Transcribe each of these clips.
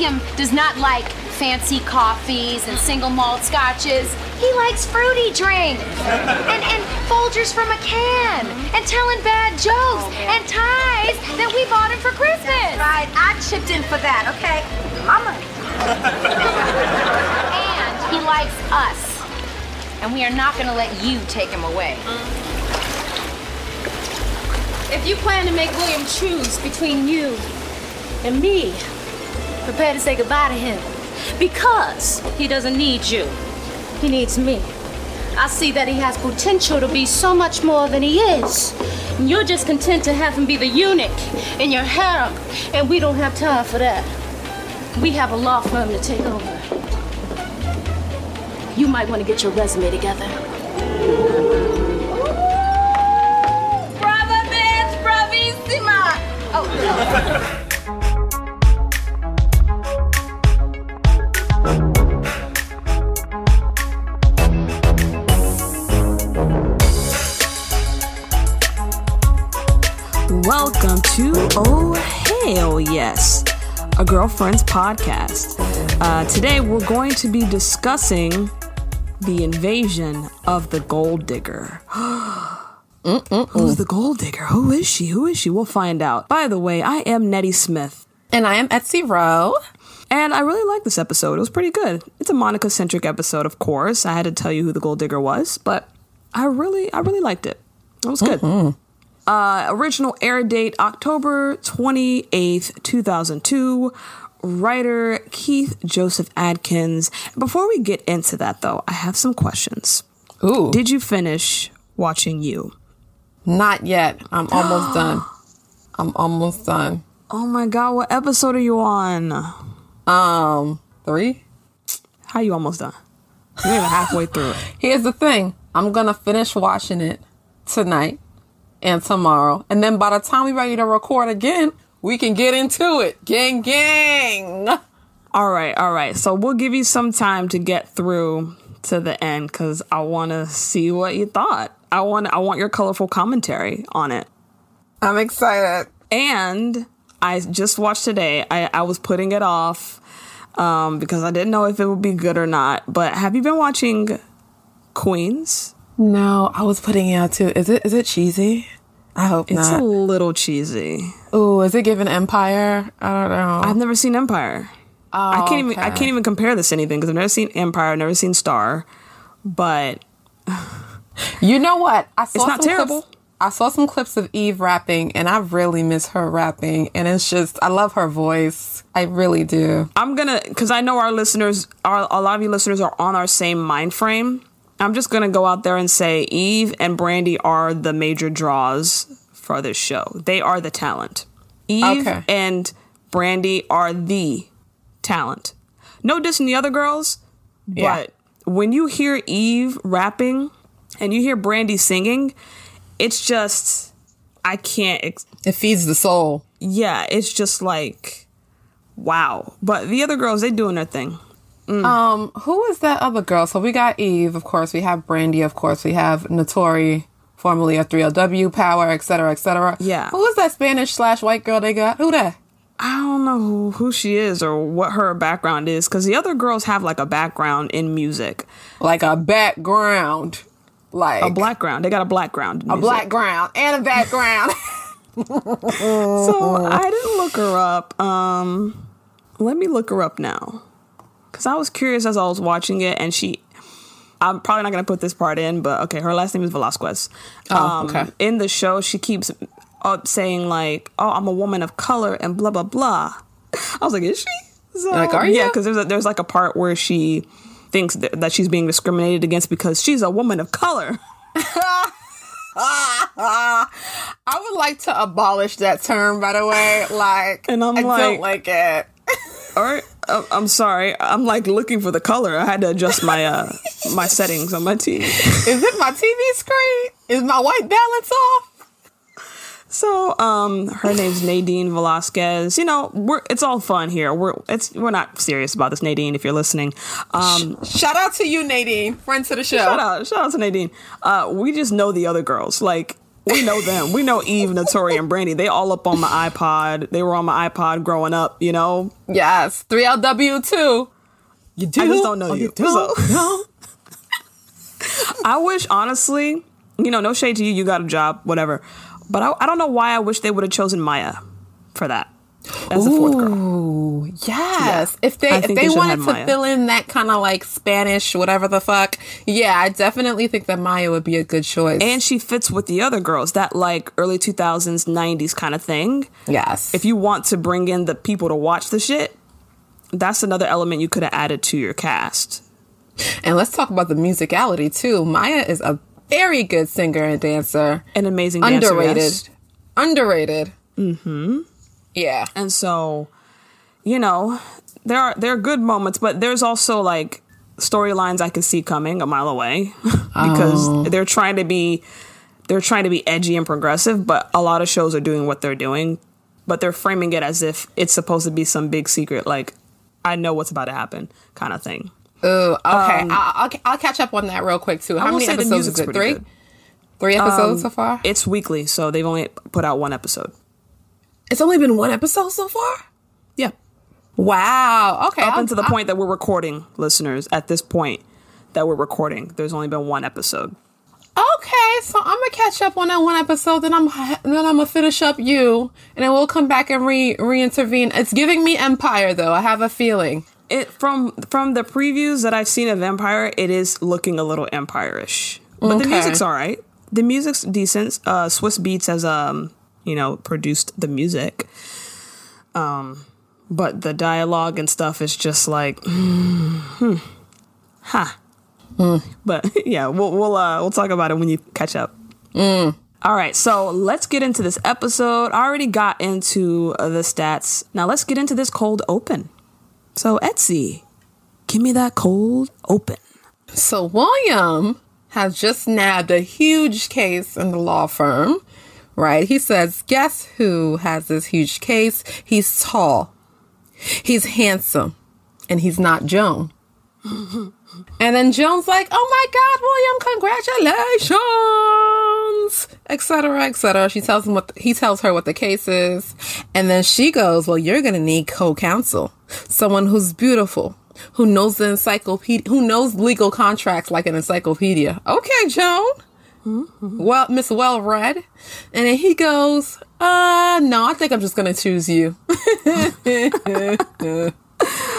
William does not like fancy coffees and single malt scotches. He likes fruity drinks and, and Folgers from a can and telling bad jokes and ties that we bought him for Christmas. Right, I chipped in for that, okay? Mama. And he likes us. And we are not going to let you take him away. If you plan to make William choose between you and me, prepare to say goodbye to him. Because he doesn't need you, he needs me. I see that he has potential to be so much more than he is. And you're just content to have him be the eunuch in your harem, and we don't have time for that. We have a law firm to take over. You might want to get your resume together. Brother bitch, bravissima. Oh, Yes, a girlfriend's podcast. Uh, today we're going to be discussing the invasion of the gold digger. Who's the gold digger? Who is she? Who is she? We'll find out. By the way, I am Nettie Smith. And I am Etsy Rowe. And I really like this episode. It was pretty good. It's a Monica centric episode, of course. I had to tell you who the gold digger was, but I really, I really liked it. It was good. Uh, original air date October 28th, 2002. Writer Keith Josef Adkins. Before we get into that, though, I have some questions. Ooh. Did you finish watching you? Not yet. I'm almost done. I'm almost done. Oh my god, what episode are you on? Um, three? How you almost done? You're even halfway through it. Here's the thing. I'm gonna finish watching it tonight and tomorrow. And then by the time we're ready to record again, we can get into it. Gang gang. All right, all right. So we'll give you some time to get through to the end because I want to see what you thought. I want I want your colorful commentary on it. I'm excited. And I just watched today. I, I was putting it off um, because I didn't know if it would be good or not. But have you been watching Queens? No, I was putting it out too. Is it is it cheesy? I hope It's not. a little cheesy. Oh, is it given Empire? I don't know. I've never seen Empire. I oh, can't even I can't even compare this to anything because I've never seen Empire, I've never seen Star. But You know what? I saw It's not some terrible. Clips, I saw some clips of Eve rapping, and I really miss her rapping. And it's just, I love her voice. I really do. I'm gonna because I know our listeners are a lot of you listeners are on our same mind frame. I'm just gonna go out there and say Eve and Brandy are the major draws for this show. They are the talent. Eve Okay. and Brandy are the talent. No dissing the other girls, Yeah. but when you hear Eve rapping and you hear Brandy singing, it's just I can't. Ex- It feeds the soul. yeah, it's just like wow. But the other girls, they doing their thing. Um, who is that other girl? So we got Eve, of course. We have Brandy, of course. We have Naturi, formerly of 3LW, Power, etc., etc. Yeah. Who is that Spanish slash white girl they got? Who that? I don't know who, who she is or what her background is because the other girls have like a background in music, Like a background. Like a black ground. They got a black ground. A music. black ground and a background. So I didn't look her up. Um, let me look her up now because I was curious as I was watching it, and she. I'm probably not gonna put this part in, but okay, her last name is Velasquez. Oh, um, okay. In the show, she keeps up saying like, "Oh, I'm a woman of color," and blah blah blah. I was like, "Is she?" So, Like, are you? Yeah, because there's a, there's like a part where she thinks that, that she's being discriminated against because she's a woman of color. I would like to abolish that term, by the way. Like, And I'm I like- don't like it. All right, uh, I'm sorry. I'm like looking for the color. I had to adjust my uh my settings on my TV. Is it my TV screen? Is my white balance off? So, um, her name's Nadine Velasquez. You know, we're it's all fun here. We're it's we're not serious about this, Nadine. If you're listening, um, Shout out to you, Nadine, friend to the show. shout out, shout out to Nadine. Uh, we just know the other girls. Like we know them. We know Eve, Naturi, and Brandy. They all up on my iPod. They were on my iPod growing up. You know, Yes, 3LW too. You do. I just don't know or you. don't So- know. I wish, honestly, you know, no shade to you. You got a job, whatever. But I, I don't know why I wish they would have chosen Maya for that as the fourth girl. Ooh, yes. If they I if they, they wanted to Maya. fill in that kind of like Spanish, whatever the fuck, yeah, I definitely think that Maya would be a good choice. And she fits with the other girls. That like early two thousands, nineties kind of thing. yes, If you want to bring in the people to watch the shit, that's another element you could have added to your cast. and let's talk about the musicality too. Maya is a very good singer and dancer. An amazing dancer, Underrated. yes. Underrated. Mm-hmm. Yeah. And so, you know, there are there are good moments, but there's also like storylines I can see coming a mile away because oh. they're trying to be they're trying to be edgy and progressive, but a lot of shows are doing what they're doing, but they're framing it as if it's supposed to be some big secret like I know what's about to happen kind of thing. Oh, okay. Um, I'll, I'll, I'll catch up on that real quick too. How many episodes is it? Three? good. Three episodes um, so far? It's weekly, so they've only put out one episode. It's only been one episode so far? Yeah. Wow. Okay. Up I'll- until the I'll- point that we're recording, listeners, at this point that we're recording, there's only been one episode. Okay, so I'm gonna catch up on that one episode, then I'm then I'm gonna finish up you, and then we'll come back and re reintervene. It's giving me Empire though. I have a feeling. it from from the previews that I've seen of Empire, it is looking a little Empire-ish. But the music's all right. The music's decent. Uh, Swizz Beatz has um you know produced the music. Um, but the dialogue and stuff is just like, hmm, ha. But yeah, we'll we'll uh, we'll talk about it when you catch up. All right, so let's get into this episode. I already got into uh, the stats. Now let's get into this cold open. So Etsy, give me that cold open. So William has just nabbed a huge case in the law firm, right? He says, "Guess who has this huge case? He's tall, he's handsome, and he's not Joan." And then Joan's like, "Oh my God, William, congratulations!" Etc. Etc. She tells him what the- he tells her what the case is, and then she goes, "Well, you're gonna need co-counsel, someone who's beautiful, who knows the encyclopedia, who knows legal contracts like an encyclopedia." Okay, Joan. Well, Miss Well Read, and then he goes, "Uh, no, I think I'm just gonna choose you."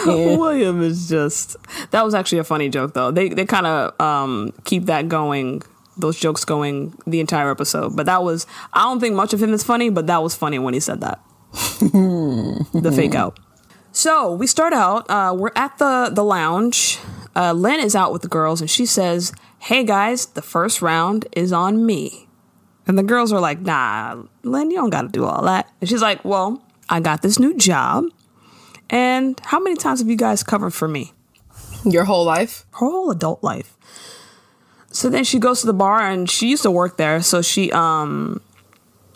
William is just that was actually a funny joke though. They they kind of um, keep that going, those jokes going the entire episode. But that was I don't think much of him is funny, but that was funny when he said that. the fake out. So we start out. Uh, we're at the the lounge. Uh, Lynn is out with the girls, and she says, "Hey guys, the first round is on me." And the girls are like, "Nah, Lynn, you don't got to do all that." And she's like, "Well, I got this new job." And how many times have you guys covered for me? Your whole life. Her whole adult life. So then she goes to the bar and she used to work there. So she um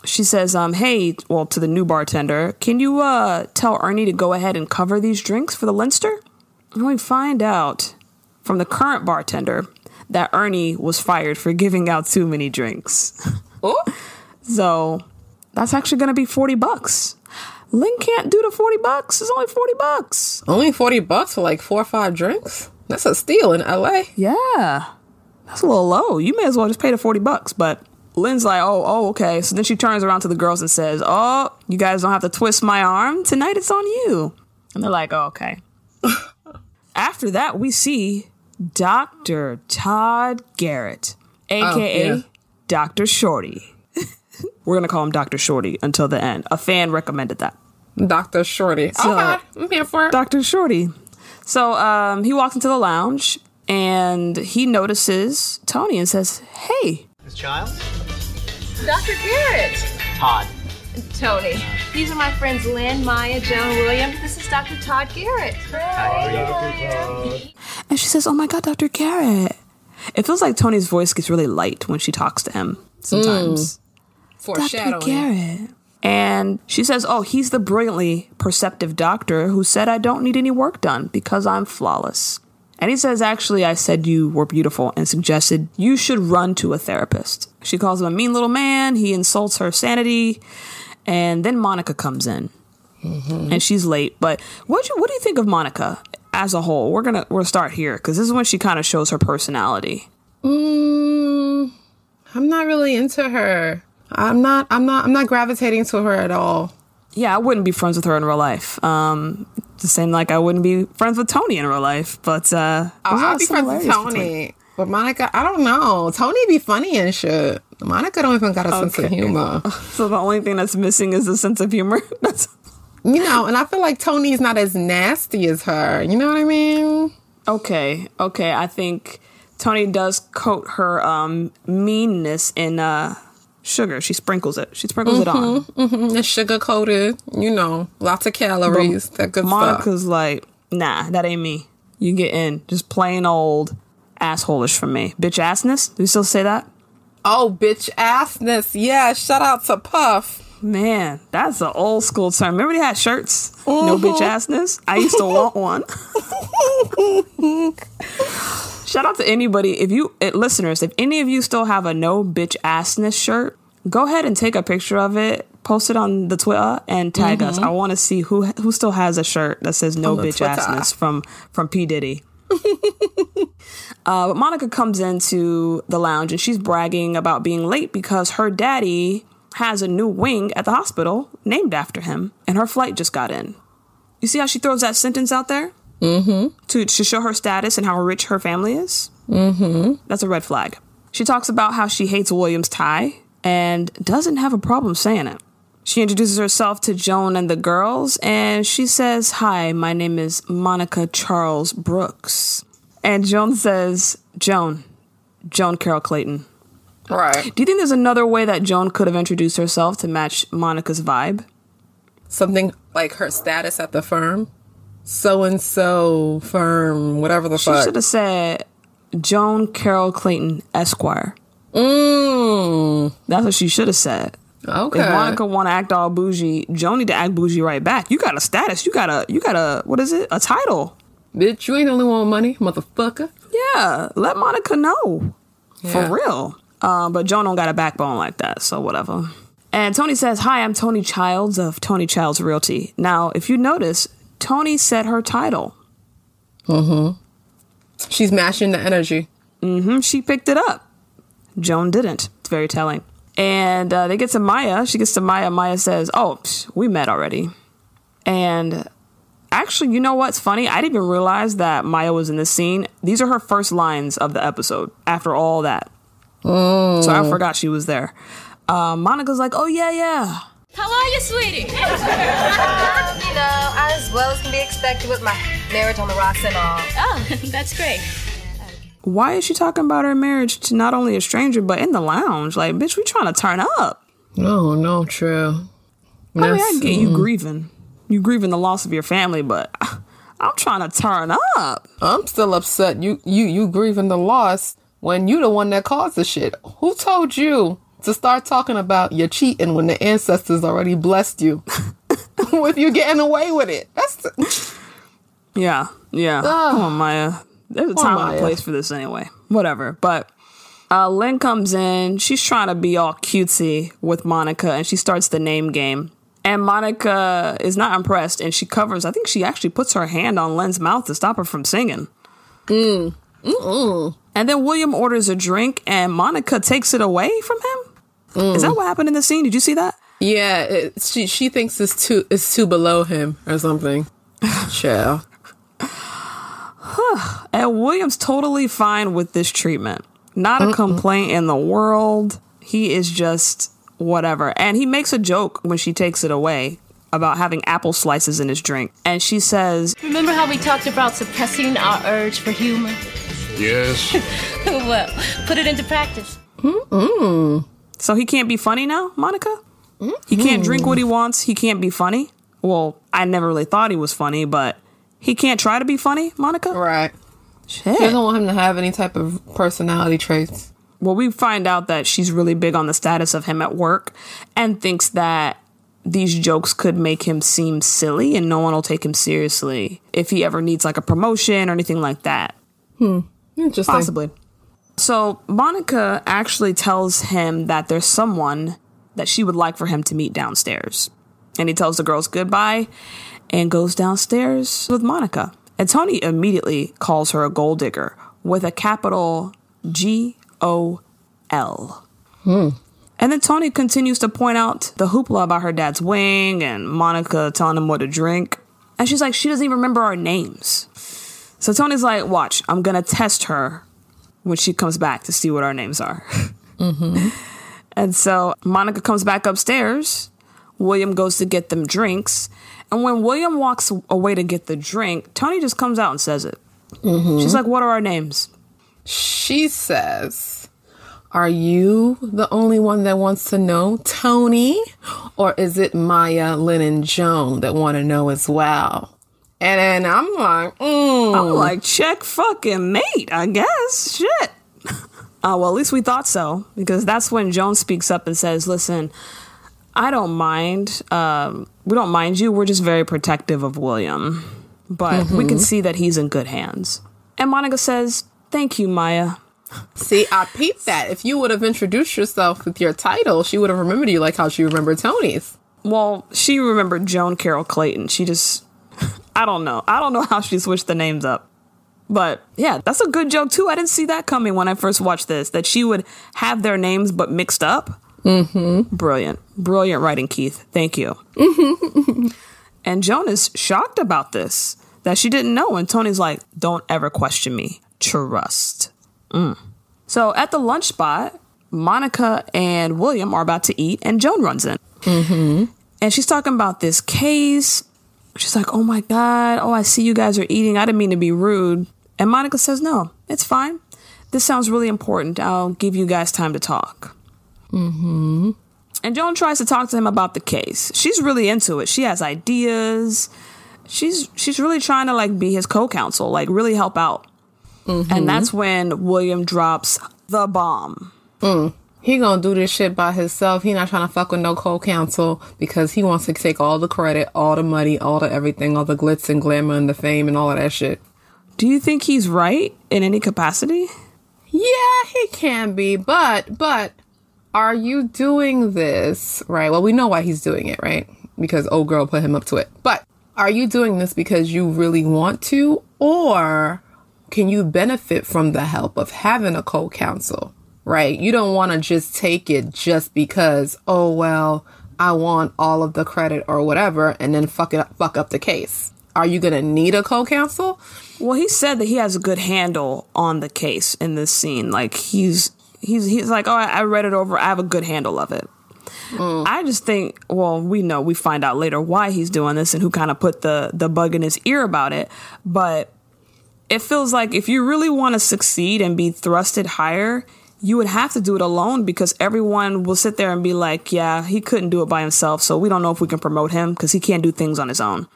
she says, um, hey, well, to the new bartender, can you uh tell Ernie to go ahead and cover these drinks for the Leinster? And we find out from the current bartender that Ernie was fired for giving out too many drinks. Oh, So that's actually gonna be 40 bucks. Lynn can't do the 40 bucks. It's only 40 bucks. only forty bucks for like four or five drinks. That's a steal in LA. Yeah. That's a little low. You may as well just pay the 40 bucks. But Lynn's like, oh, oh, okay. So then she turns around to the girls and says, oh, you guys don't have to twist my arm. Tonight it's on you. And they're like, oh, okay. After that, we see Dr. Todd Garrett, aka yeah. Dr. Shorty. We're going to call him Dr. Shorty until the end. A fan recommended that. Doctor Shorty. So- okay, I'm here for it. Dr. Shorty. So um, he walks into the lounge and he notices Tony and says, Hey, Miss Child? Dr. Garrett. Todd. Tony. These are my friends Lynn, Maya, Joan, William. This is Dr. Todd Garrett. And she says, Oh my God, Dr. Garrett. It feels like Tony's voice gets really light when she talks to him sometimes. Mm. Dr. Foreshadowing. Garrett. And she says, Oh, he's the brilliantly perceptive doctor who said I don't need any work done because I'm flawless. And he says, Actually, I said you were beautiful and suggested you should run to a therapist. She calls him a mean little man. He insults her sanity. And then Monica comes in. Mm-hmm. And she's late. But what do you what do you think of Monica as a whole? We're gonna we'll start here because this is when she kind of shows her personality. Mm, I'm not really into her. I'm not. I'm not. I'm not gravitating to her at all. Yeah, I wouldn't be friends with her in real life. Um, the same like I wouldn't be friends with Tony in real life. But uh, a lot I'll be friends with similarities between- Tony, but Monica, I don't know. Tony be funny and shit. Monica don't even got a sense of humor. So the only thing that's missing is a sense of humor. That's You know, and I feel like Tony's not as nasty as her. You know what I mean? okay. Okay, I think Tony does coat her um, meanness in uh, sugar. She sprinkles it. She sprinkles it on. Mm-hmm. It's sugar coated. You know, lots of calories. that good stuff. Monica's like, nah, that ain't me. You get in. Just plain old assholish from me. Bitch assness? Do you still say that? Oh, bitch assness. Yeah, shout out to Puff. Man, that's an old school term. Remember they had shirts? No bitch assness? I used to want one. Shout out to anybody. If you, eh, listeners, if any of you still have a no bitch assness shirt, go ahead and take a picture of it, post it on the Twitter, and tag us. I want to see who who still has a shirt that says no bitch Twitter. assness from from P Diddy. uh, but Monica comes into the lounge and she's bragging about being late because her daddy has a new wing at the hospital named after him, and her flight just got in. You see how she throws that sentence out there? Mm-hmm. To, to show her status and how rich her family is? Mm-hmm. That's a red flag. She talks about how she hates William's tie and doesn't have a problem saying it. She introduces herself to Joan and the girls, and she says, Hi, my name is Monica Charles Brooks. And Joan says, Joan, Joan Carol Clayton. Right. Do you think there's another way that Joan could have introduced herself to match Monica's vibe? Something like her status at the firm. So and so firm, whatever the She fuck. She should have said Joan Carol Clayton Esquire. Mmm. That's what she should have said. Okay. If Monica want to act all bougie, Joan need to act bougie right back. You got a status. You got a you got a what is it? A title. Bitch, you ain't the only one with money, motherfucker. Yeah, let Monica know Yeah. for real. Um, but Joan don't got a backbone like that, so whatever. And Tony says, "Hi, I'm Tony Childs of Tony Childs Realty." Now, if you notice, Tony said her title. Mhm she's mashing the energy. hmm she picked it up. Joan didn't. It's very telling. And uh, they get to Maya. She gets to Maya. Maya says, "Oh, psh, we met already." And actually, you know what's funny? I didn't even realize that Maya was in this scene. These are her first lines of the episode. After all that, so I forgot she was there. Uh, Monica's like, "Oh yeah, yeah." How are you, sweetie? you know, as well as can be expected with my marriage on the rocks and all. Oh, that's great. Why is she talking about her marriage to not only a stranger but in the lounge? Like, bitch, we trying to turn up. No, no, true. I mean, I That's- get you grieving. You grieving the loss of your family, but I'm trying to turn up. I'm still upset. You you you grieving the loss when you the one that caused the shit. Who told you to start talking about your cheating when the ancestors already blessed you with you getting away with it? That's Yeah, yeah. Come on, Maya. There's a time and a place for this anyway. Whatever. But uh, Lynn comes in. She's trying to be all cutesy with Monica, and she starts the name game. And Monica is not impressed, and she covers. I think she actually puts her hand on Lynn's mouth to stop her from singing. Mm. And then William orders a drink, and Monica takes it away from him. Is Mm. that what happened in the scene? Did you see that? yeah. It, she she thinks it's too it's too below him or something. Chill. And William's totally fine with this treatment. Not a complaint in the world. He is just whatever. And he makes a joke when she takes it away about having apple slices in his drink. And she says, Remember how we talked about suppressing our urge for humor? Yes. well, put it into practice. So he can't be funny now, Monica? He can't drink what he mm-hmm. wants. He can't be funny. Well, I never really thought he was funny, but he can't try to be funny, Monica? Right. Shit. She doesn't want him to have any type of personality traits. well, we find out that she's really big on the status of him at work and thinks that these jokes could make him seem silly and no one will take him seriously if he ever needs like a promotion or anything like that. Hmm. Possibly. So Monica actually tells him that there's someone that she would like for him to meet downstairs. And he tells the girls goodbye and goes downstairs with Monica. And Tony immediately calls her a gold digger with a capital G O L. Hmm. And then Tony continues to point out the hoopla about her dad's wing and Monica telling him what to drink. And she's like, she doesn't even remember our names. So Tony's like, watch, I'm gonna test her when she comes back to see what our names are. Mm-hmm. And so Monica comes back upstairs. William goes to get them drinks. And when William walks away to get the drink, Tony just comes out and says it. Mm-hmm. She's like, What are our names? She says, Are you the only one that wants to know, Tony? Or is it Maya, Lynn, and Joan that want to know as well? And then I'm like, mm. I'm like, check fucking mate, I guess. Shit. Uh, well, at least we thought so, because that's when Joan speaks up and says, Listen, I don't mind. Um, we don't mind you. We're just very protective of William. But we can see that he's in good hands. And Monica says, Thank you, Maya. See, I peeped that. If you would have introduced yourself with your title, she would have remembered you like how she remembered Tony's. Well, she remembered Joan Carol Clayton. She just, I don't know. I don't know how she switched the names up. But yeah, that's a good joke too. I didn't see that coming when I first watched this, that she would have their names but mixed up. Mm-hmm. Brilliant. Brilliant writing, Keith. Thank you. and Joan is shocked about this, that she didn't know. And Tony's like, don't ever question me. Trust. Mm. So at the lunch spot, Monica and William are about to eat, and Joan runs in. And she's talking about this case. She's like, oh my God. Oh, I see you guys are eating. I didn't mean to be rude. And Monica says, no, it's fine. This sounds really important. I'll give you guys time to talk. Mm-hmm. And Joan tries to talk to him about the case. She's really into it. She has ideas. She's she's really trying to like be his co-counsel, like really help out. And that's when William drops the bomb. He gonna do this shit by himself. He not trying to fuck with no co-counsel because he wants to take all the credit, all the money, all the everything, all the glitz and glamour and the fame and all of that shit. Do you think he's right in any capacity? Yeah, he can be, but but are you doing this right? Well, we know why he's doing it, right? Because old girl put him up to it. But are you doing this because you really want to, or can you benefit from the help of having a co-counsel? Right? You don't want to just take it just because, oh well, I want all of the credit or whatever, and then fuck it up, fuck up the case. Are you gonna need a co-counsel? Well, he said that he has a good handle on the case in this scene. Like he's he's he's like, oh, I I read it over. I have a good handle of it. Mm. I just think, well, we know we find out later why he's doing this and who kind of put the the bug in his ear about it. But it feels like if you really want to succeed and be thrusted higher, you would have to do it alone because everyone will sit there and be like, yeah, he couldn't do it by himself, so we don't know if we can promote him because he can't do things on his own.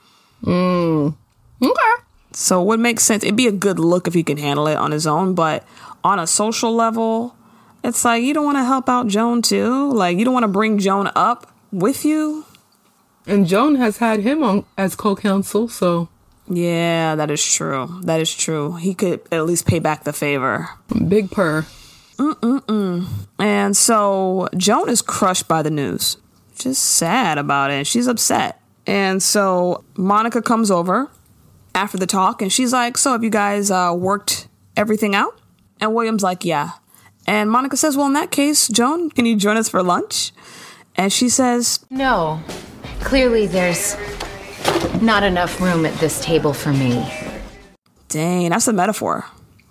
Mm. Okay. So what makes sense? It'd be a good look if he can handle it on his own, but on a social level, it's like you don't want to help out Joan too. Like you don't want to bring Joan up with you. And Joan has had him on as co-counsel, so Yeah, that is true. That is true. He could at least pay back the favor. big purr. And so Joan is crushed by the news. Just sad about it. She's upset. And so Monica comes over after the talk and she's like, So have you guys uh, worked everything out? And William's like, Yeah. And Monica says, Well, in that case, Joan, can you join us for lunch? And she says, No. Clearly, there's not enough room at this table for me. Dang, that's a metaphor.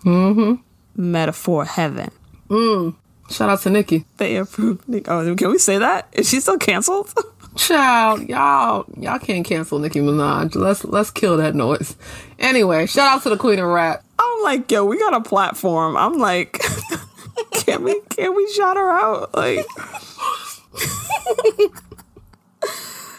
Mm-hmm. Metaphor heaven. Mm. Shout out to Nicki. They approve. Oh, can we say that? Is she still canceled? Child, y'all, y'all can't cancel Nicki Minaj. Let's let's kill that noise. Anyway, shout out to the Queen of Rap. I'm like, yo, we got a platform. I'm like, can we can we shout her out? Like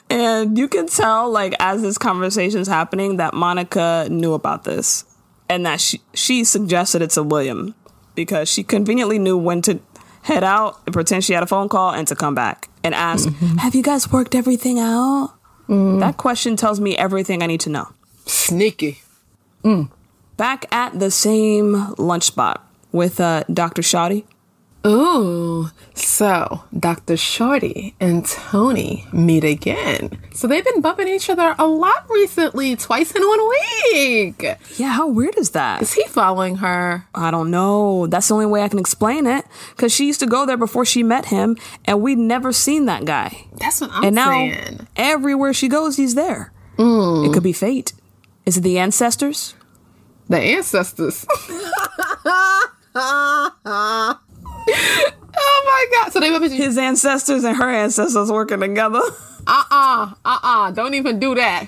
And you can tell, like, as this conversation's happening, that Monica knew about this. And that she she suggested it to William because she conveniently knew when to head out and pretend she had a phone call and to come back and ask, mm-hmm. Have you guys worked everything out? Mm-hmm. That question tells me everything I need to know. Sneaky. That back at the same lunch spot with uh, Dr. Shorty. Ooh, so Dr. Shorty and Tony meet again. So they've been bumping each other a lot recently, twice in one week. Yeah, how weird is that? Is he following her? I don't know. That's the only way I can explain it. Because she used to go there before she met him, and we'd never seen that guy. That's what I'm and now, saying. everywhere she goes, he's there. Mm. It could be fate. Is it the ancestors? The ancestors. oh my god. So they into His ancestors and her ancestors working together. uh-uh, uh-uh. Don't even do that.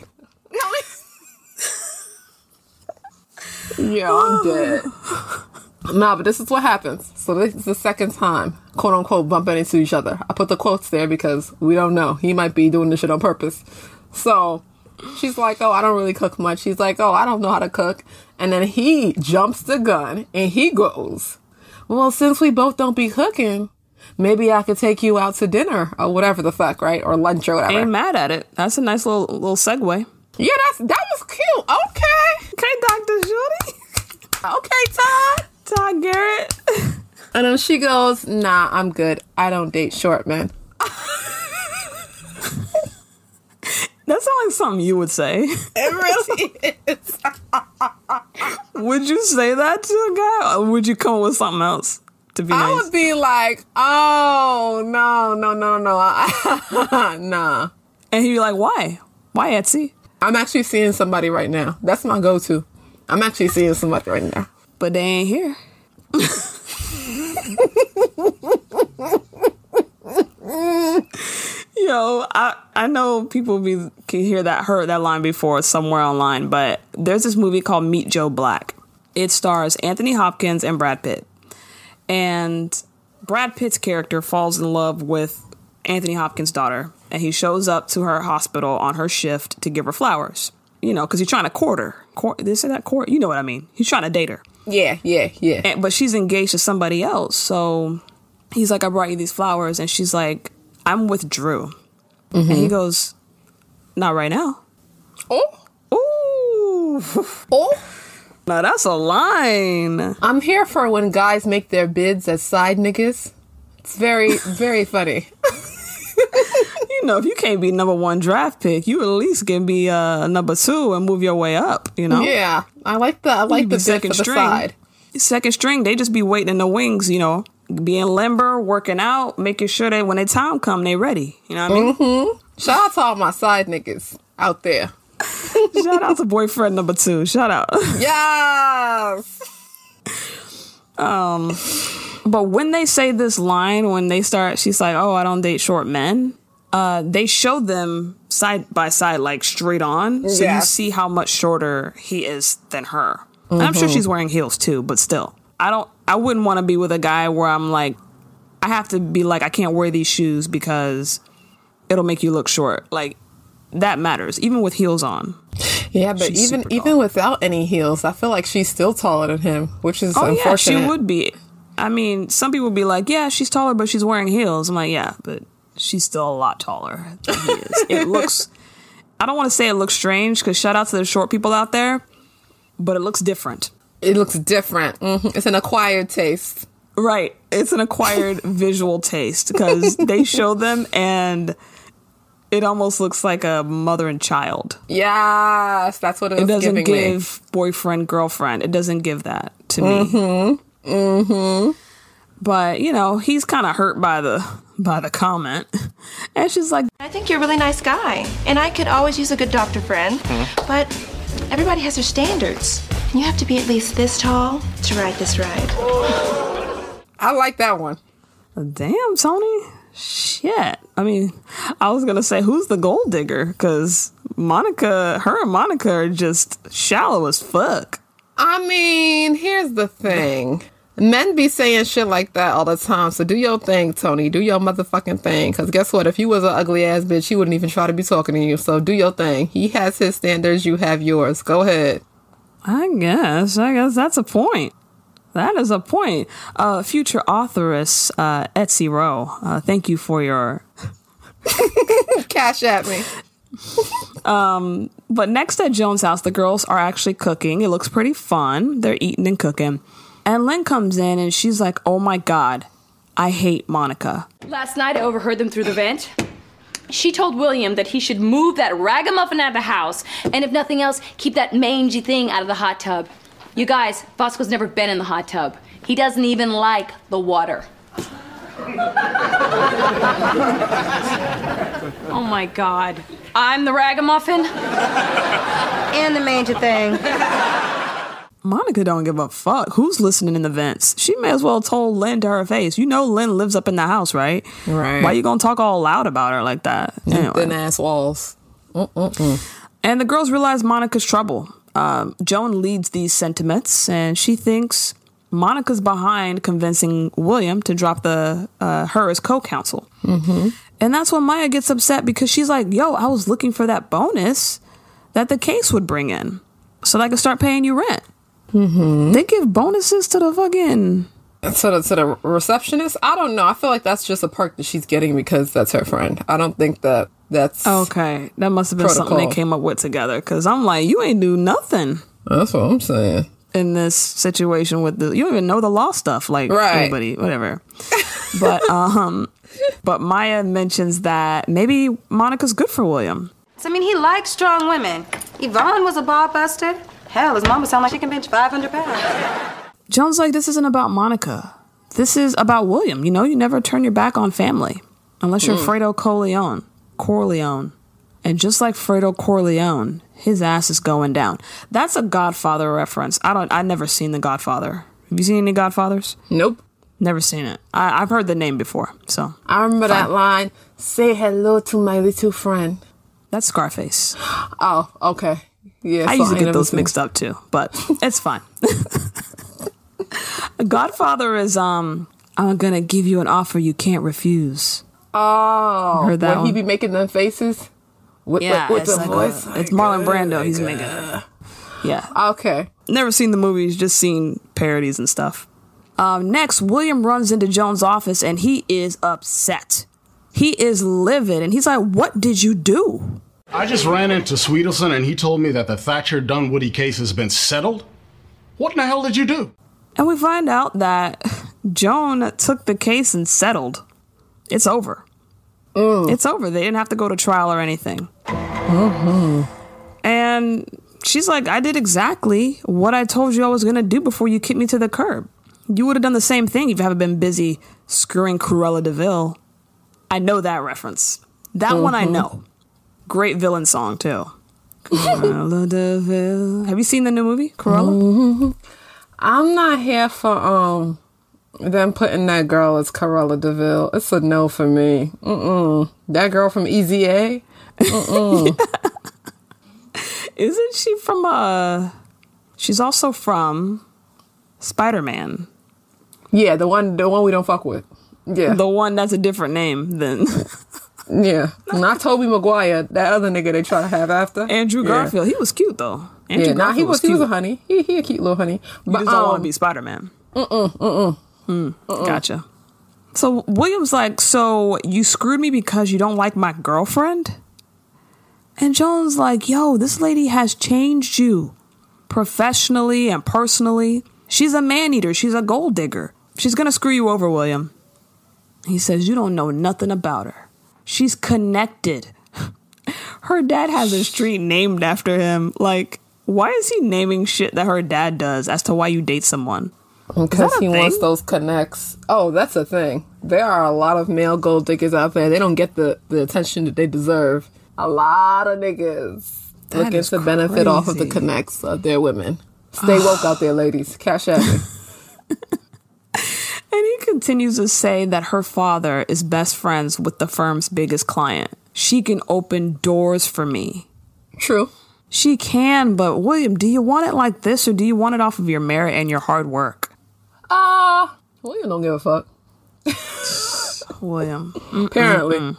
yeah, I'm dead. Nah, but this is what happens. So this is the second time, quote unquote, bumping into each other. I put the quotes there because we don't know. He might be doing this shit on purpose. So she's like, Oh, I don't really cook much. He's like, Oh, I don't know how to cook. And then he jumps the gun and he goes, Well, since we both don't be cooking, maybe I could take you out to dinner or whatever the fuck, right? Or lunch or whatever. Ain't mad at it. That's a nice little little segue. Yeah, that's that was cute. Okay. Okay, Dr. Judy. Okay, Todd. Todd Garrett. And then she goes, Nah, I'm good. I don't date short men. That sounds like something you would say. It really is. Would you say that to a guy, or would you come up with something else to be I nice? would be like, Oh no, no, no, no, nah. and he'd be like, "Why? Why Etsy?" I'm actually seeing somebody right now. That's my go to. I'm actually seeing somebody right now. But they ain't here. Yo, I I know people be can hear that heard that line before somewhere online, but there's this movie called Meet Joe Black. It stars Anthony Hopkins and Brad Pitt. And Brad Pitt's character falls in love with Anthony Hopkins' daughter, and he shows up to her hospital on her shift to give her flowers. You know, because he's trying to court her. Court, they say that court? You know what I mean. He's trying to date her. Yeah, yeah, yeah. And, but she's engaged to somebody else. So he's like, I brought you these flowers. And she's like, I'm with Drew. And he goes, Not right now. Oh, Ooh. oh. now that's a line. I'm here for when guys make their bids as side niggas. It's very, very funny. You know, if you can't be number one draft pick, you at least can be uh, number two and move your way up, you know? Yeah, I like the I like the for the side. Second string, they just be waiting in the wings, you know, being limber, working out, making sure that when the time come, they ready. You know what I mean? Shout out to all my side niggas out there. Shout out to boyfriend number two. Shout out. Yes. um, But when they say this line, when they start, she's like, "Oh, I don't date short men." Uh, they show them side by side, like straight on, so you see how much shorter he is than her. And I'm sure she's wearing heels too, but still, I don't. I wouldn't want to be with a guy where I'm like, I have to be like, I can't wear these shoes because it'll make you look short. Like that matters, even with heels on. Yeah, but She's even even without any heels, I feel like she's still taller than him, which is Oh yeah, unfortunate. she would be. I mean, some people would be like, "Yeah, she's taller, but she's wearing heels." I'm like, "Yeah, but she's still a lot taller than he is." it looks. I don't want to say it looks strange because shout out to the short people out there, but it looks different. It looks different. hmm It's an acquired taste. Right, it's an acquired visual taste because they show them and it almost looks like a mother and child. Yes, that's what it, It was doesn't giving me. give boyfriend girlfriend. It doesn't give that to me. Mm-hmm. Mm-hmm. But you know, he's kind of hurt by the by the comment, and she's like, I think you're a really nice guy, and I could always use a good doctor friend. But everybody has their standards, and you have to be at least this tall to ride this ride. I like that one. "Damn, Tony, shit." I mean, I was gonna say, who's the gold digger? Because Monica, her and Monica are just shallow as fuck. I mean, here's the thing. Men be saying shit like that all the time. So do your thing, Tony. Do your motherfucking thing. Because guess what? If you was an ugly ass bitch, he wouldn't even try to be talking to you. So do your thing. He has his standards. You have yours. Go ahead. I guess. I guess that's a point. That is a point. Uh, future authoress uh, Etsy Rowe, uh, thank you for your Cash at me. um, but next at Joan's house, the girls are actually cooking. It looks pretty fun. They're eating and cooking. And Lynn comes in and she's like, oh my God, I hate Monica. Last night I overheard them through the vent. She told William that he should move that ragamuffin out of the house, and if nothing else, keep that mangy thing out of the hot tub. You guys, Bosco's never been in the hot tub. He doesn't even like the water. oh my god. I'm the ragamuffin? And the mangy thing. Monica don't give a fuck who's listening in the vents. She may as well told Lynn to her face. You know Lynn lives up in the house, right? Right. Why you gonna talk all loud about her like that? Anyway. Thin ass walls. And the girls realize Monica's trouble. Um, Joan leads these sentiments, and she thinks Monica's behind convincing William to drop the uh, her as co-counsel. Mm-hmm. And that's when Maya gets upset because she's like, "Yo, I was looking for that bonus that the case would bring in, so that I could start paying you rent." Mm-hmm. They give bonuses to the fucking To the, to the receptionist, I don't know. I feel like that's just a perk that she's getting because that's her friend. I don't think that that's Okay, that must have been something they came up with together. Because I'm like, you ain't do nothing that's what I'm saying. in this situation with the. You don't even know the law stuff, like Right. anybody, whatever. but um, but Maya mentions that maybe Monica's good for William. So, I mean, he likes strong women. Yvonne was a ball buster. Hell, his mama sound like she can bench 500 pounds. Joan's like, this isn't about Monica. This is about William. You know, you never turn your back on family unless you're hmm. Fredo Corleone. Corleone. And just like Fredo Corleone, his ass is going down. That's a Godfather reference. I don't. I've never seen The Godfather. Have you seen any Godfathers? Nope. Never seen it. I, I've heard the name before. So I remember that line. Say hello to my little friend. that's Scarface. Oh, okay. Yeah, I usually get those seen- mixed up too, but it's fine. Godfather is um. I'm gonna give you an offer you can't refuse. Oh, Heard that when he be making them faces with, Yeah, with, with it's the like voice. a- it's Marlon Brando. He's making it. Yeah, Okay. never seen the movies, just seen parodies and stuff. Um, next, William runs into Joan's office and he is upset. He is livid and he's like, "What did you do?" I just ran into Sweetelson and he told me that the Thatcher Dunwoody case has been settled. What in the hell did you do? And we find out that Joan took the case and settled. It's over. It's over. They didn't have to go to trial or anything. Uh-huh. And she's like, I did exactly what I told you I was going to do before you kicked me to the curb. You would have done the same thing if you haven't been busy screwing Cruella de Vil. I know that reference. That one I uh-huh. know. Great villain song, too. Have you seen the new movie, Cruella? I'm not here for um them putting that girl as Cruella de Vil. It's a no for me. Mm-mm. That girl from Easy A. Isn't she from uh She's also from Spider-Man. Yeah, the one the one we don't fuck with. Yeah. The one that's a different name than yeah. Not Tobey Maguire, that other nigga they try to have after. Andrew Yeah. Garfield. He was cute though. Andrew Yeah, nah, he Garfield was he was a honey. He he a cute little honey. But just don't want um, to be Spider-Man. Mm-mm, mm-mm. Mm, Gotcha. So William's like, so you screwed me because you don't like my girlfriend? And Joan's like, yo, this lady has changed you professionally and personally. She's a man eater. She's a gold digger. She's gonna screw you over, William. He says, you don't know nothing about her. She's connected. Her dad has a street named after him. Like, why is he naming shit that her dad does as to why you date someone? Because he wants those connects. Oh, that's a thing. There are a lot of male gold diggers out there. They don't get the, the attention that they deserve. A lot of niggas That looking to benefit off of the connects of their women. Stay woke out there, ladies. Cash me. And he continues to say that her father is best friends with the firm's biggest client. She can open doors for me. True. She can, but William, do you want it like this or do you want it off of your merit and your hard work? Ah, well, you don't give a fuck. William. Apparently.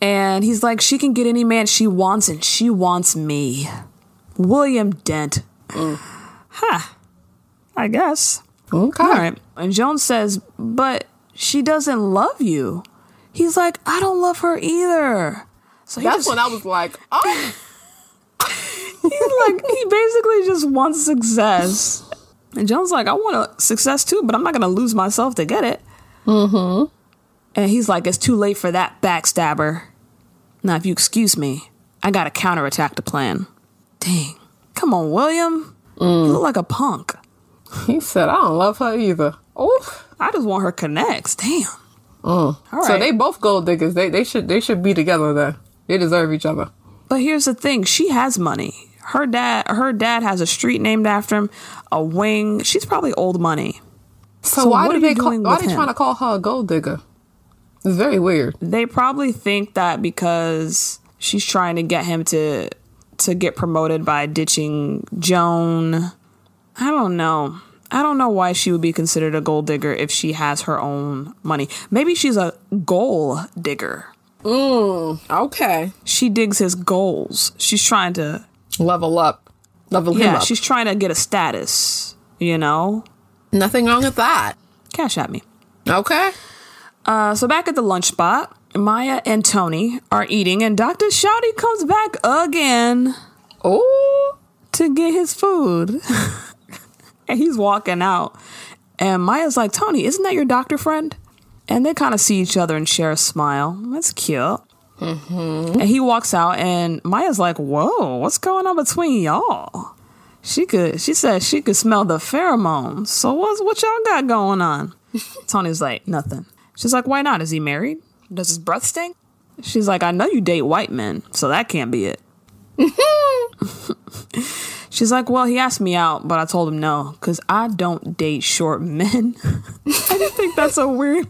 And he's like, she can get any man she wants and she wants me. William Dent. Huh. I guess. Okay. All right. And Jones says, but she doesn't love you. He's like, I don't love her either. So That's just- when I was like, oh, he's like he basically just wants success. And Joan's like, I want a success too, but I'm not gonna lose myself to get it. Mm-hmm. And he's like, it's too late for that backstabber. Now, if you excuse me, I gotta counterattack the plan. Dang. Come on, William. You look like a punk. He said, I don't love her either. Oh, I just want her connects. Damn. Mm. Right. so they both gold diggers. They they should they should be together. Then they deserve each other. But here's the thing: she has money. Her dad, her dad has a street named after him, a wing. She's probably old money. So, So why do are they call, why are they him? trying to call her a gold digger? It's very weird. They probably think that because she's trying to get him to to get promoted by ditching Joan. I don't know. I don't know why she would be considered a gold digger if she has her own money. Maybe she's a goal digger. Okay, She digs his goals. She's trying to level up, level him yeah, up. she's trying to get a status, you know? Nothing wrong with that. Cash at me. Okay. Uh, so back at the lunch spot, Maya and Tony are eating, and Dr. Shorty comes back again Oh, to get his food. and he's walking out. And Maya's like, Tony, isn't that your doctor friend? And they kind of see each other and share a smile. That's cute. Mm-hmm. And he walks out, and Maya's like, Whoa, what's going on between y'all? She could, she said she could smell the pheromones. So what's what y'all got going on? Tony's like, Nothing. She's like, Why not? Is he married? Does his breath stink? She's like, I know you date white men, so that can't be it. She's like, well, he asked me out, but I told him no, because I don't date short men. I just think that's a weird.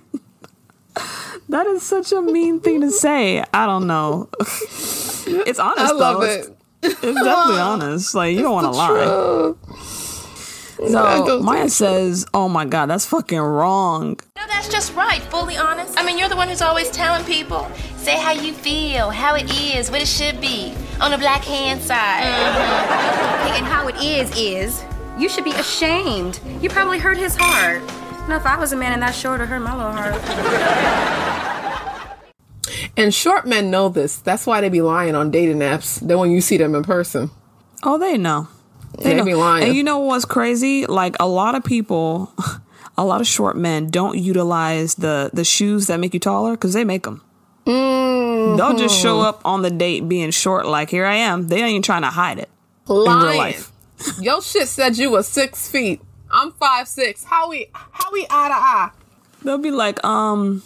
that is such a mean thing to say. I don't know. it's honest, I love though. it. It's, it's definitely honest. Like, you don't want to lie. So Maya says, oh my God, that's fucking wrong. No, that's just right. Fully honest. I mean, you're the one who's always telling people, say how you feel, how it is, what it should be, on the black hand side. And how it is, is, you should be ashamed. You probably hurt his heart. You know, if I was a man and that short, it hurt my little heart. And short men know this. That's why they be lying on dating apps. Then when you see them in person, Oh, they know. They, be lying. And you know what's crazy? Like a lot of people, a lot of short men don't utilize the the shoes that make you taller because they make them. They'll just show up on the date being short. Like here I am. They ain't even trying to hide it in real life. Your shit said you was six feet. I'm five six. How we how we eye to eye? They'll be like, um.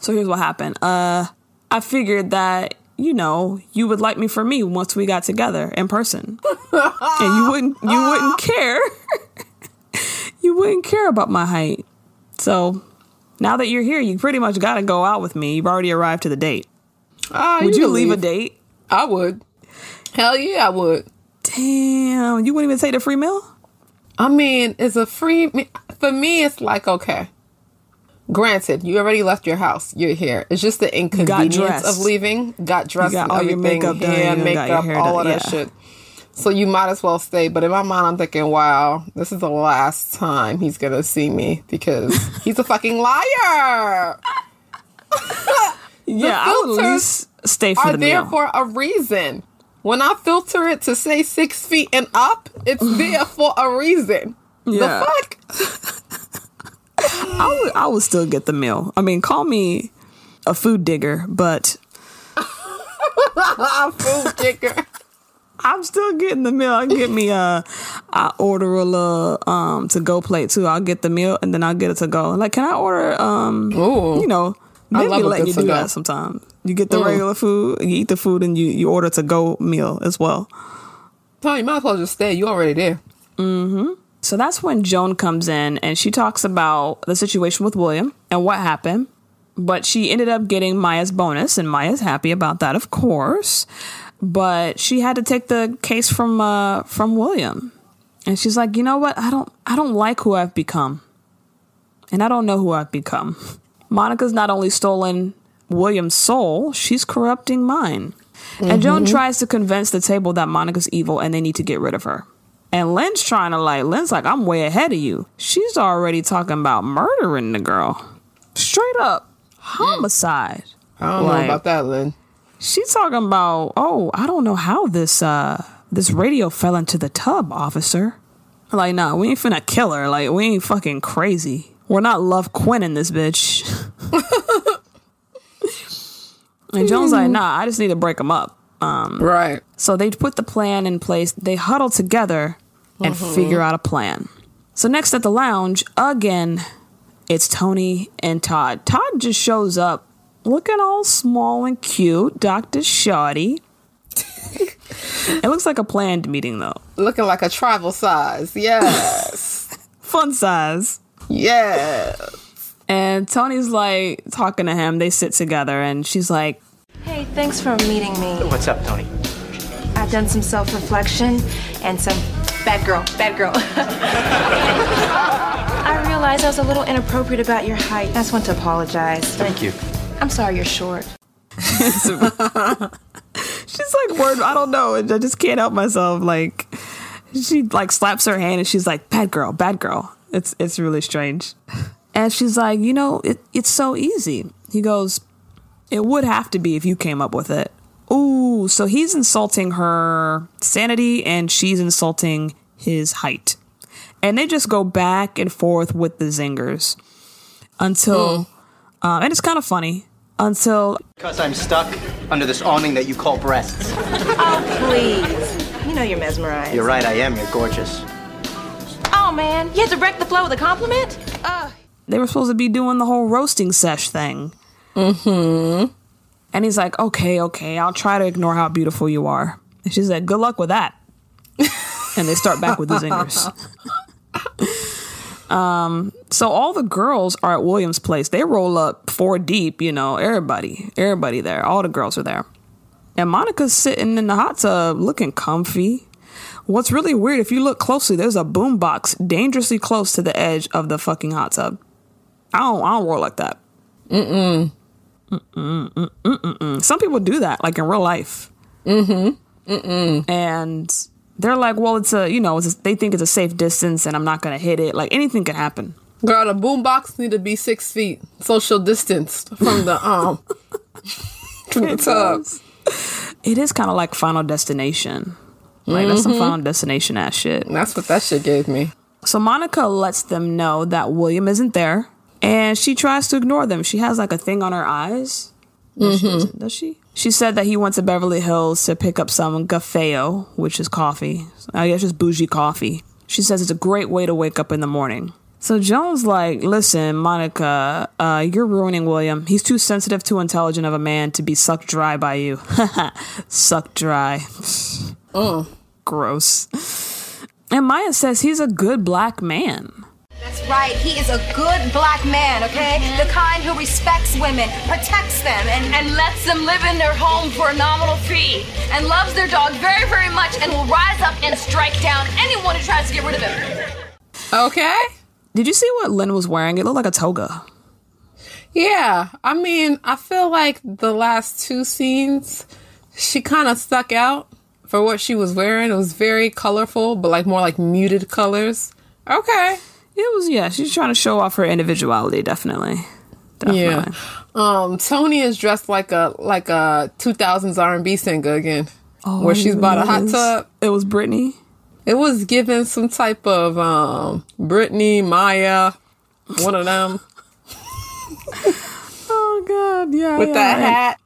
So here's what happened. Uh, I figured that you know you would like me for me once we got together in person, and you wouldn't you wouldn't care. you wouldn't care about my height. So now that you're here, you pretty much got to go out with me. You've already arrived to the date. Ah, Would you, can leave a date? I would. Hell yeah, I would. Damn, you wouldn't even take the free meal. I mean, it's a free. For me, it's like okay. Granted, you already left your house. You're here. It's just the inconvenience of leaving. Got dressed, got and all your makeup done, hair, you got your makeup, hair all done, of that yeah. shit. So you might as well stay. But in my mind, I'm thinking, wow, this is the last time he's gonna see me because he's a fucking liar. Yeah, I would at filters least stay for Are the there meal. for a reason. When I filter it to say six feet and up, it's there for a reason. Yeah. The fuck? I would, I would still get the meal. I mean, call me a food digger, but I'm food kicker. I'm still getting the meal. I get me a, I order a little um to go plate too. I'll get the meal and then I'll get it to go. Like, can I order um, Ooh. you know, maybe a letting you do that sometimes. You get the regular food, you eat the food, and you you order to go meal as well. Tony, you might as well just stay. You already there. So that's when Joan comes in and she talks about the situation with William and what happened. But she ended up getting Maya's bonus, and Maya's happy about that, of course. But she had to take the case from uh, from William, and she's like, you know what? I don't I don't like who I've become, and I don't know who I've become. Monica's not only stolen William's soul, she's corrupting mine. And Joan tries to convince the table that Monica's evil and they need to get rid of her. And Lynn's trying to like, Lynn's like, I'm way ahead of you. She's already talking about murdering the girl. Straight up homicide. I don't Like- know about that, Lynn. she's talking about, oh, I don't know how this uh this radio fell into the tub, officer. Like, nah, we ain't finna kill her. Like, we ain't fucking crazy. We're not Love Quinn in this bitch. and Joan's like, nah, I just need to break them up. Um, Right. so they put the plan in place. They huddle together and figure out a plan. So next at the lounge, again, it's Tony and Todd. Todd just shows up looking all small and cute, Dr. Shorty. it looks like a planned meeting though. Looking like a travel size. Yes. Fun size. yes. And Tony's like talking to him. They sit together and she's like, Hey, thanks for meeting me. What's up, Tony? I've done some self reflection and some bad girl, bad girl. I realized I was a little inappropriate about your height. I just want to apologize. Thank you. I'm sorry you're short. she's like, word, I don't know. I just can't help myself. Like, she like slaps her hand and she's like, bad girl, bad girl. It's it's really strange. And she's like, you know, it, it's so easy. He goes, it would have to be if you came up with it. Ooh, so he's insulting her sanity and she's insulting his height. And they just go back and forth with the zingers until, um, and it's kind of funny until Because I'm stuck under this awning that you call breasts. Oh, please. You know you're mesmerized. You're right, I am. You're gorgeous. Oh, man. You had to wreck the flow with a compliment? Uh, they were supposed to be doing the whole roasting sesh thing. Mm-hmm. And he's like, okay, okay, I'll try to ignore how beautiful you are. And she said, good luck with that. and they start back with the zingers. um, so all the girls are at William's place. They roll up four deep, you know, everybody, everybody there. All the girls are there. And Monica's sitting in the hot tub looking comfy. What's really weird, if you look closely, there's a boombox dangerously close to the edge of the fucking hot tub. I don't, I don't roll like that. Mm-mm. Mm-mm. Mm-mm. Mm-mm. Some people do that, like in real life. Mm-hmm. Mm-mm. And they're like, well, it's a, you know, it's a, they think it's a safe distance and I'm not going to hit it. Like anything can happen. Girl, the boombox need to be six feet, social distance from the um from the tub. It is kind of like Final Destination. Like that's some Final Destination ass shit. That's what that shit gave me. So Monica lets them know that William isn't there, and she tries to ignore them. She has like a thing on her eyes. Does, she, does she? She said that he went to Beverly Hills to pick up some gafeo, which is coffee. I guess just bougie coffee. She says it's a great way to wake up in the morning. So Joan's like, listen, Monica, uh, you're ruining William. He's too sensitive, too intelligent of a man to be sucked dry by you. sucked dry. Gross. And Maya says he's a good black man. That's right. He is a good black man, okay? Mm-hmm. The kind who respects women, protects them, and, and lets them live in their home for a nominal fee, and loves their dog very, very much, and will rise up and strike down anyone who tries to get rid of him. Okay. Did you see what Lynn was wearing? It looked like a toga. Yeah. I mean, I feel like the last two scenes, she kind of stuck out for what she was wearing. It was very colorful, but like more like muted colors. Okay. It was yeah. She's trying to show off her individuality. Definitely. Definitely. Yeah. Um, Tony is dressed like a like a 2000s R&B singer again, where she's by the hot Oh, It tub. It was Britney. It was given some type of um Britney, Maya, one of them Oh God, yeah. with yeah. that And- hat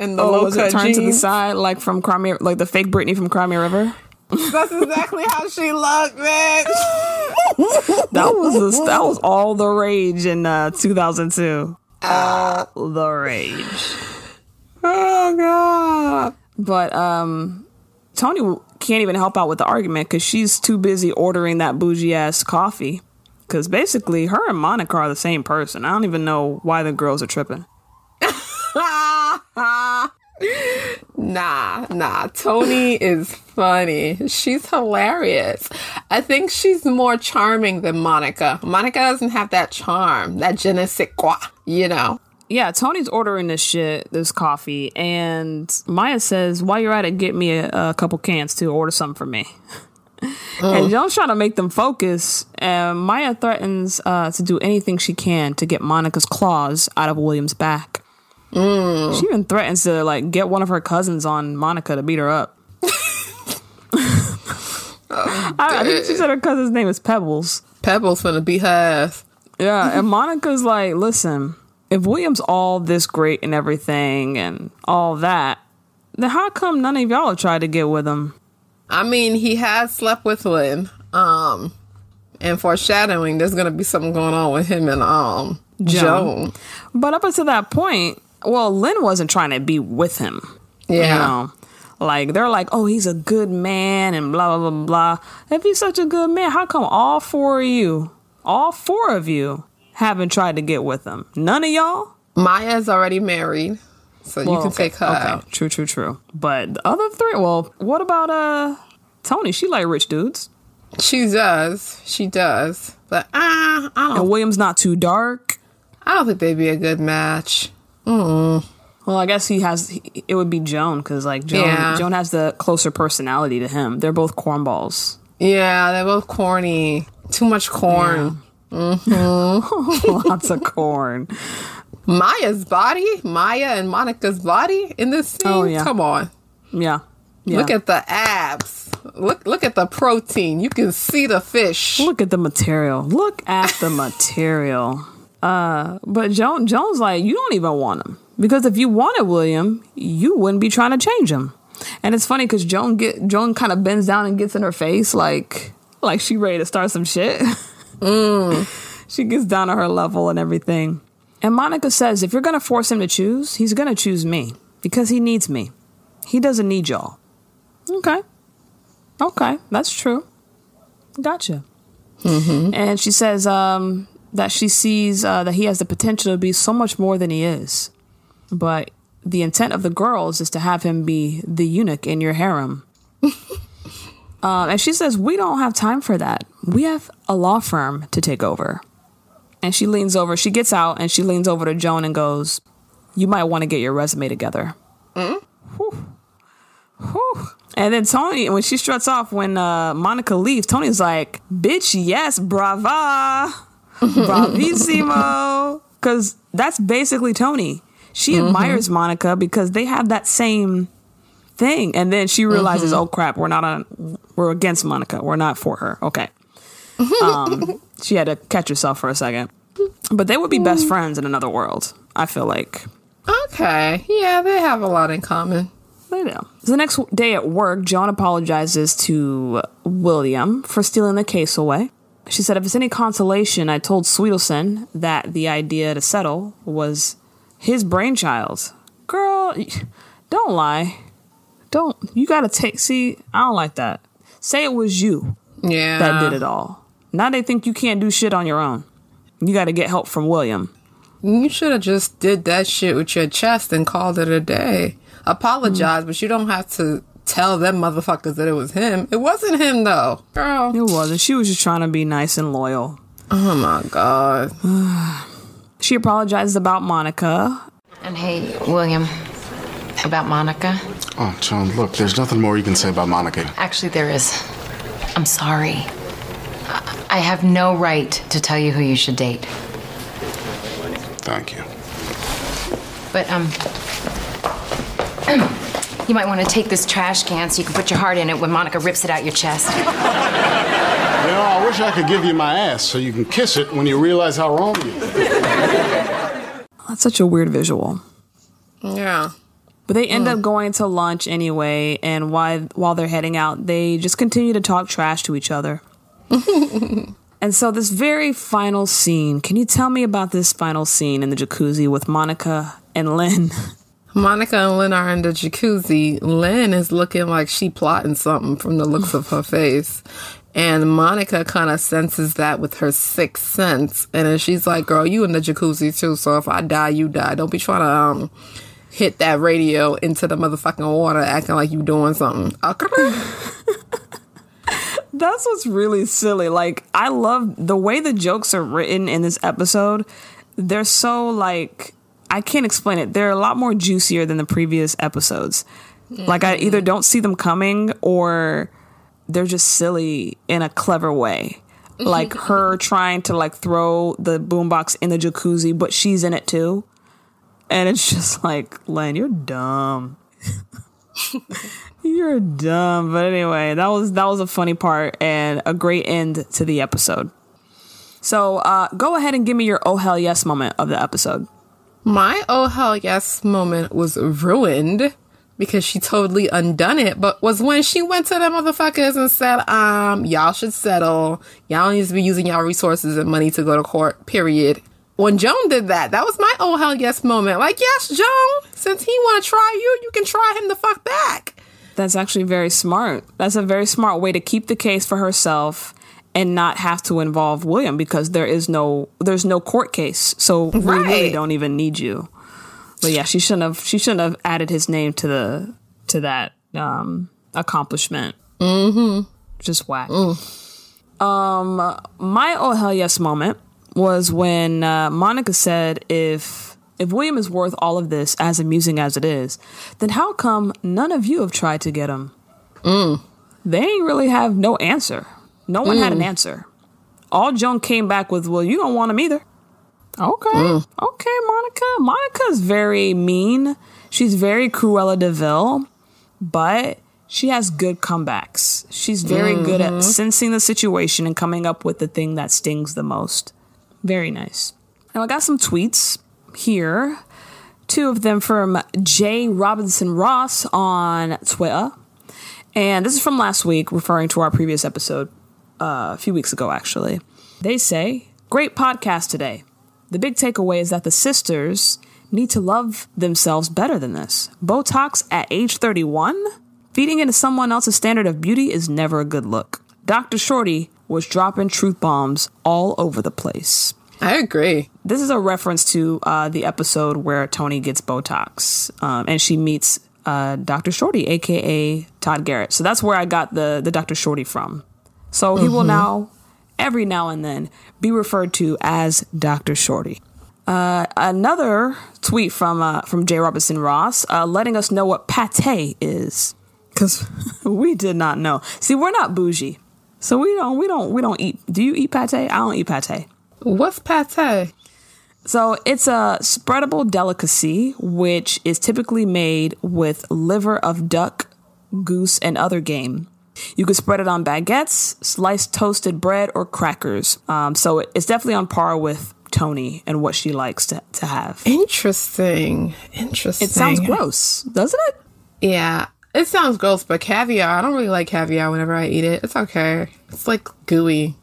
and the Oh, low was it cut turned to the side like from Crimea, like the fake Britney from Cry Me a River? That's exactly how she looked, man. That was the, that was all the rage in uh, 2002. All the rage. oh god. But um, Tony can't even help out with the argument because she's too busy ordering that bougie ass coffee. Because basically, her and Monica are the same person. I don't even know why the girls are tripping. Nah, nah. Tony is funny. She's hilarious. I think she's more charming than Monica. Monica doesn't have that charm, that je ne sais quoi, you know? Yeah, Tony's ordering this shit, this coffee, and Maya says, "While you're at it, get me a, a couple cans to order something for me." And Joan's trying to make them focus, and Maya threatens uh, to do anything she can to get Monica's claws out of William's back. She even threatens to like get one of her cousins on Monica to beat her up. I, I think she said her cousin's name is Pebbles. Pebbles finna beat her ass. Yeah, and Monica's like, listen, if William's all this great and everything and all that, then how come none of y'all have tried to get with him? I mean, he has slept with Lynn. Um, and foreshadowing, there's gonna be something going on with him and um Joan. But up until that point, well, Lynn wasn't trying to be with him. Yeah. You know? Like they're like, oh, he's a good man and blah blah blah blah. If he's such a good man, how come all four of you, all four of you, haven't tried to get with him? None of y'all. Maya's already married, so you can okay, take her okay, out. True, true, true. But the other three, well, what about uh Tony? She like rich dudes. She does, she does, but ah, I don't. And William's not too dark. I don't think they'd be a good match. Mm. Well, I guess he has. It would be Joan because like Joan, Yeah. Joan has the closer personality to him. They're both cornballs. Yeah, they're both corny. Too much corn. Lots of corn. Maya's body, Maya and Monica's body in this scene. Oh, yeah. Come on. Yeah. yeah. Look at the abs. Look look at the protein. You can see the fish. Look at the material. Look at the material. Uh, but Joan Joan's like, you don't even want him because if you wanted William, you wouldn't be trying to change him. And it's funny because Joan get Joan kind of bends down and gets in her face like like she ready to start some shit. she gets down to her level and everything. And Monica says, if you're gonna force him to choose, he's gonna choose me because he needs me. He doesn't need y'all. Okay. Okay, that's true. Gotcha. And she says um, that she sees uh, that he has the potential to be so much more than he is. But the intent of the girls is to have him be the eunuch in your harem. um, and she says, We don't have time for that. We have a law firm to take over. And she leans over, she gets out and she leans over to Joan and goes, You might want to get your resume together. Whew. Whew. And then Tony, when she struts off, when uh, Monica leaves, Tony's like, "Bitch, yes, brava, bravissimo," because that's basically Tony. She admires Monica because they have that same thing, and then she realizes, "Oh crap, we're not on, we're against Monica. We're not for her." Okay, um, she had to catch herself for a second, but they would be best friends in another world. I feel like. Okay. Yeah, they have a lot in common. They do. So the next day at work, Joan apologizes to William for stealing the case away. She said, if it's any consolation, I told Swedelson that the idea to settle was his brainchild. Girl, don't lie. Don't. You gotta take. See, I don't like that. Say it was you Yeah. that did it all. Now they think you can't do shit on your own. You gotta get help from William. You should have just did that shit with your chest and called it a day. Apologize, mm. but you don't have to tell them motherfuckers that it was him. It wasn't him though. Girl. It wasn't. She was just trying to be nice and loyal. Oh my god. She apologizes about Monica And hey, William, about Monica. Oh, Joan, look, there's nothing more you can say about Monica. Actually, there is. I'm sorry. I I have no right to tell you who you should date. Thank you. But, um, you might want to take this trash can so you can put your heart in it when Monica rips it out your chest. You know, I wish I could give you my ass so you can kiss it when you realize how wrong you are. That's such a weird visual. Yeah. But they end hmm. up going to lunch anyway, and while while they're heading out, they just continue to talk trash to each other. and so this very final scene, can you tell me about this final scene in the jacuzzi with Monica and Lynn? Monica and Lynn are in the jacuzzi. Lynn is looking like she plotting something from the looks of her face. And Monica kind of senses that with her sixth sense. And then she's like, girl, you in the jacuzzi too. So if I die, you die. Don't be trying to um, hit that radio into the motherfucking water acting like you doing something. That's what's really silly. Like I love the way the jokes are written in this episode. They're so like I can't explain it. They're a lot more juicier than the previous episodes. Like I either don't see them coming or they're just silly in a clever way. Like her trying to like throw the boombox in the jacuzzi, but she's in it too. and it's just like, Lynn, you're dumb. you're dumb. But anyway, that was that was a funny part and a great end to the episode. So uh, go ahead and give me your oh hell yes moment of the episode. My oh hell yes moment was ruined because she totally undone it, but was when she went to the motherfuckers and said, um, y'all should settle. Y'all need to be using y'all resources and money to go to court, period. When Joan did that, that was my oh hell yes moment. Like, yes, Joan, since he wanna try you, you can try him the fuck back. That's actually very smart. That's a very smart way to keep the case for herself and not have to involve William because there is no there's no court case. So we really don't even need you. But yeah, she shouldn't have she shouldn't have added his name to the to that um accomplishment. Mm-hmm. Just whack. Um my oh hell yes moment was when uh, Monica said if if William is worth all of this as amusing as it is, then how come none of you have tried to get him? They ain't really have no answer. No one had an Mm. answer. All Joan came back with, well, you don't want him either. Okay. Okay, Monica. Monica's very mean. She's very Cruella de Vil, but she has good comebacks. She's very good at Mhm. sensing the situation and coming up with the thing that stings the most. Very nice. Now I got some tweets here. Two of them from Jay Robinson Ross on Twitter. And this is from last week, referring to our previous episode uh, a few weeks ago, actually. They say, Great podcast today. The big takeaway is that the sisters need to love themselves better than this. Botox at age 31? Feeding into someone else's standard of beauty is never a good look. Dr. Shorty was dropping truth bombs all over the place. I agree. This is a reference to uh, the episode where Tony gets Botox um, and she meets uh, Dr. Shorty, aka Todd Garrett. So that's where I got the, the Dr. Shorty from. So he will Mhm. now, every now and then, be referred to as Dr. Shorty. Uh, another tweet from uh, from Jay Robinson Ross, uh, letting us know what pate is, because we did not know. See, we're not bougie, so we don't we don't we don't eat. Do you eat pate? I don't eat pate. What's pate? So it's a spreadable delicacy, which is typically made with liver of duck, goose, and other game. You can spread it on baguettes, sliced toasted bread, or crackers. Um, so it- it's definitely on par with Tony and what she likes to, to have. Interesting. Interesting. It sounds gross, doesn't it? Yeah. It sounds gross, but caviar, I don't really like caviar whenever I eat it. It's okay. It's like gooey.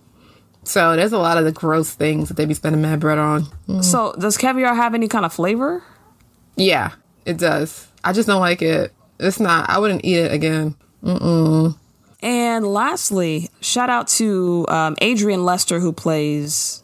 So there's a lot of the gross things that they be spending mad bread on. Mm. So does caviar have any kind of flavor? Yeah, it does. I just don't like it. It's not. I wouldn't eat it again. Mm-mm. And lastly, shout out to um, Adrian Lester who plays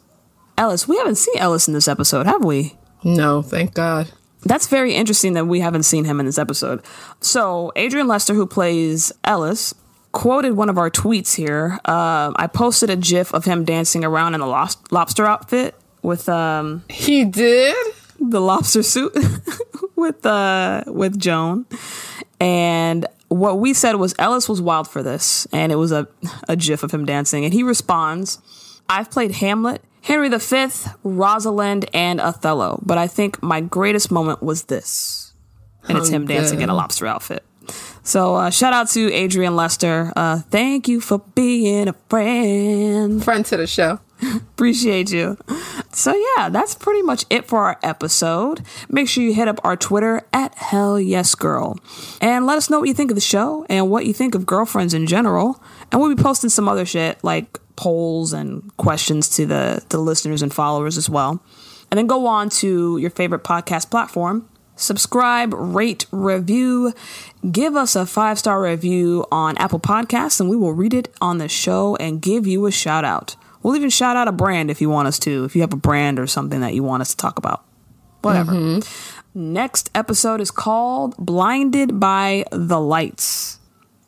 Ellis. We haven't seen Ellis in this episode, have we? No, thank God. That's very interesting that we haven't seen him in this episode. So, Adrian Lester, who plays Ellis, quoted one of our tweets here. Um, I posted a GIF of him dancing around in a los- lobster outfit with um. He did the lobster suit with uh with Joan, and what we said was Ellis was wild for this, and it was a a GIF of him dancing, and he responds, "I've played Hamlet." Henry V, Rosalind, and Othello, but I think my greatest moment was this. And it's Oh, him dancing in a lobster outfit. So uh, shout out to Adrian Lester. Uh, thank you for being a friend. Friend to the show. Appreciate you. So yeah, that's pretty much it for our episode. Make sure you hit up our Twitter at Hell Yes Girl. And let us know what you think of the show and what you think of girlfriends in general. And we'll be posting some other shit like polls and questions to the, the listeners and followers as well. And then go on to your favorite podcast platform. Subscribe, rate, review, give us a five star review on Apple Podcasts, and we will read it on the show and give you a shout out. We'll even shout out a brand if you want us to, if you have a brand or something that you want us to talk about. Whatever. Next episode is called Blinded by the Lights.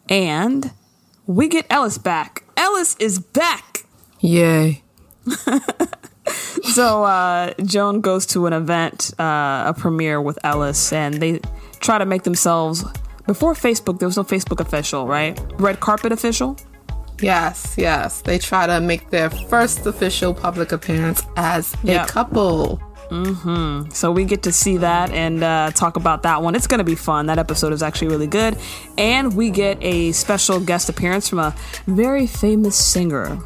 And we get Ellis back. Ellis is back. Yay. So uh, Joan goes to an event, uh, a premiere with Ellis, and they try to make themselves. Before Facebook, there was no Facebook official, right? Red carpet official. Yes, yes. They try to make their first official public appearance as Yeah. a couple. Mm-hmm. So we get to see that and uh, talk about that one. It's going to be fun. That episode is actually really good. And we get a special guest appearance from a very famous singer,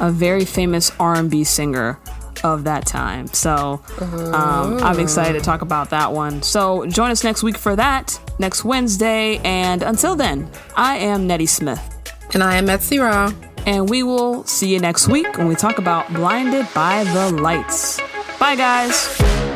a very famous R&B singer of that time. So um, I'm excited to talk about that one. So join us next week for that, next Wednesday. And until then, I am Nettie Smith. And I am Etsy. And we will see you next week when we talk about Blinded by the Lights. Bye, guys.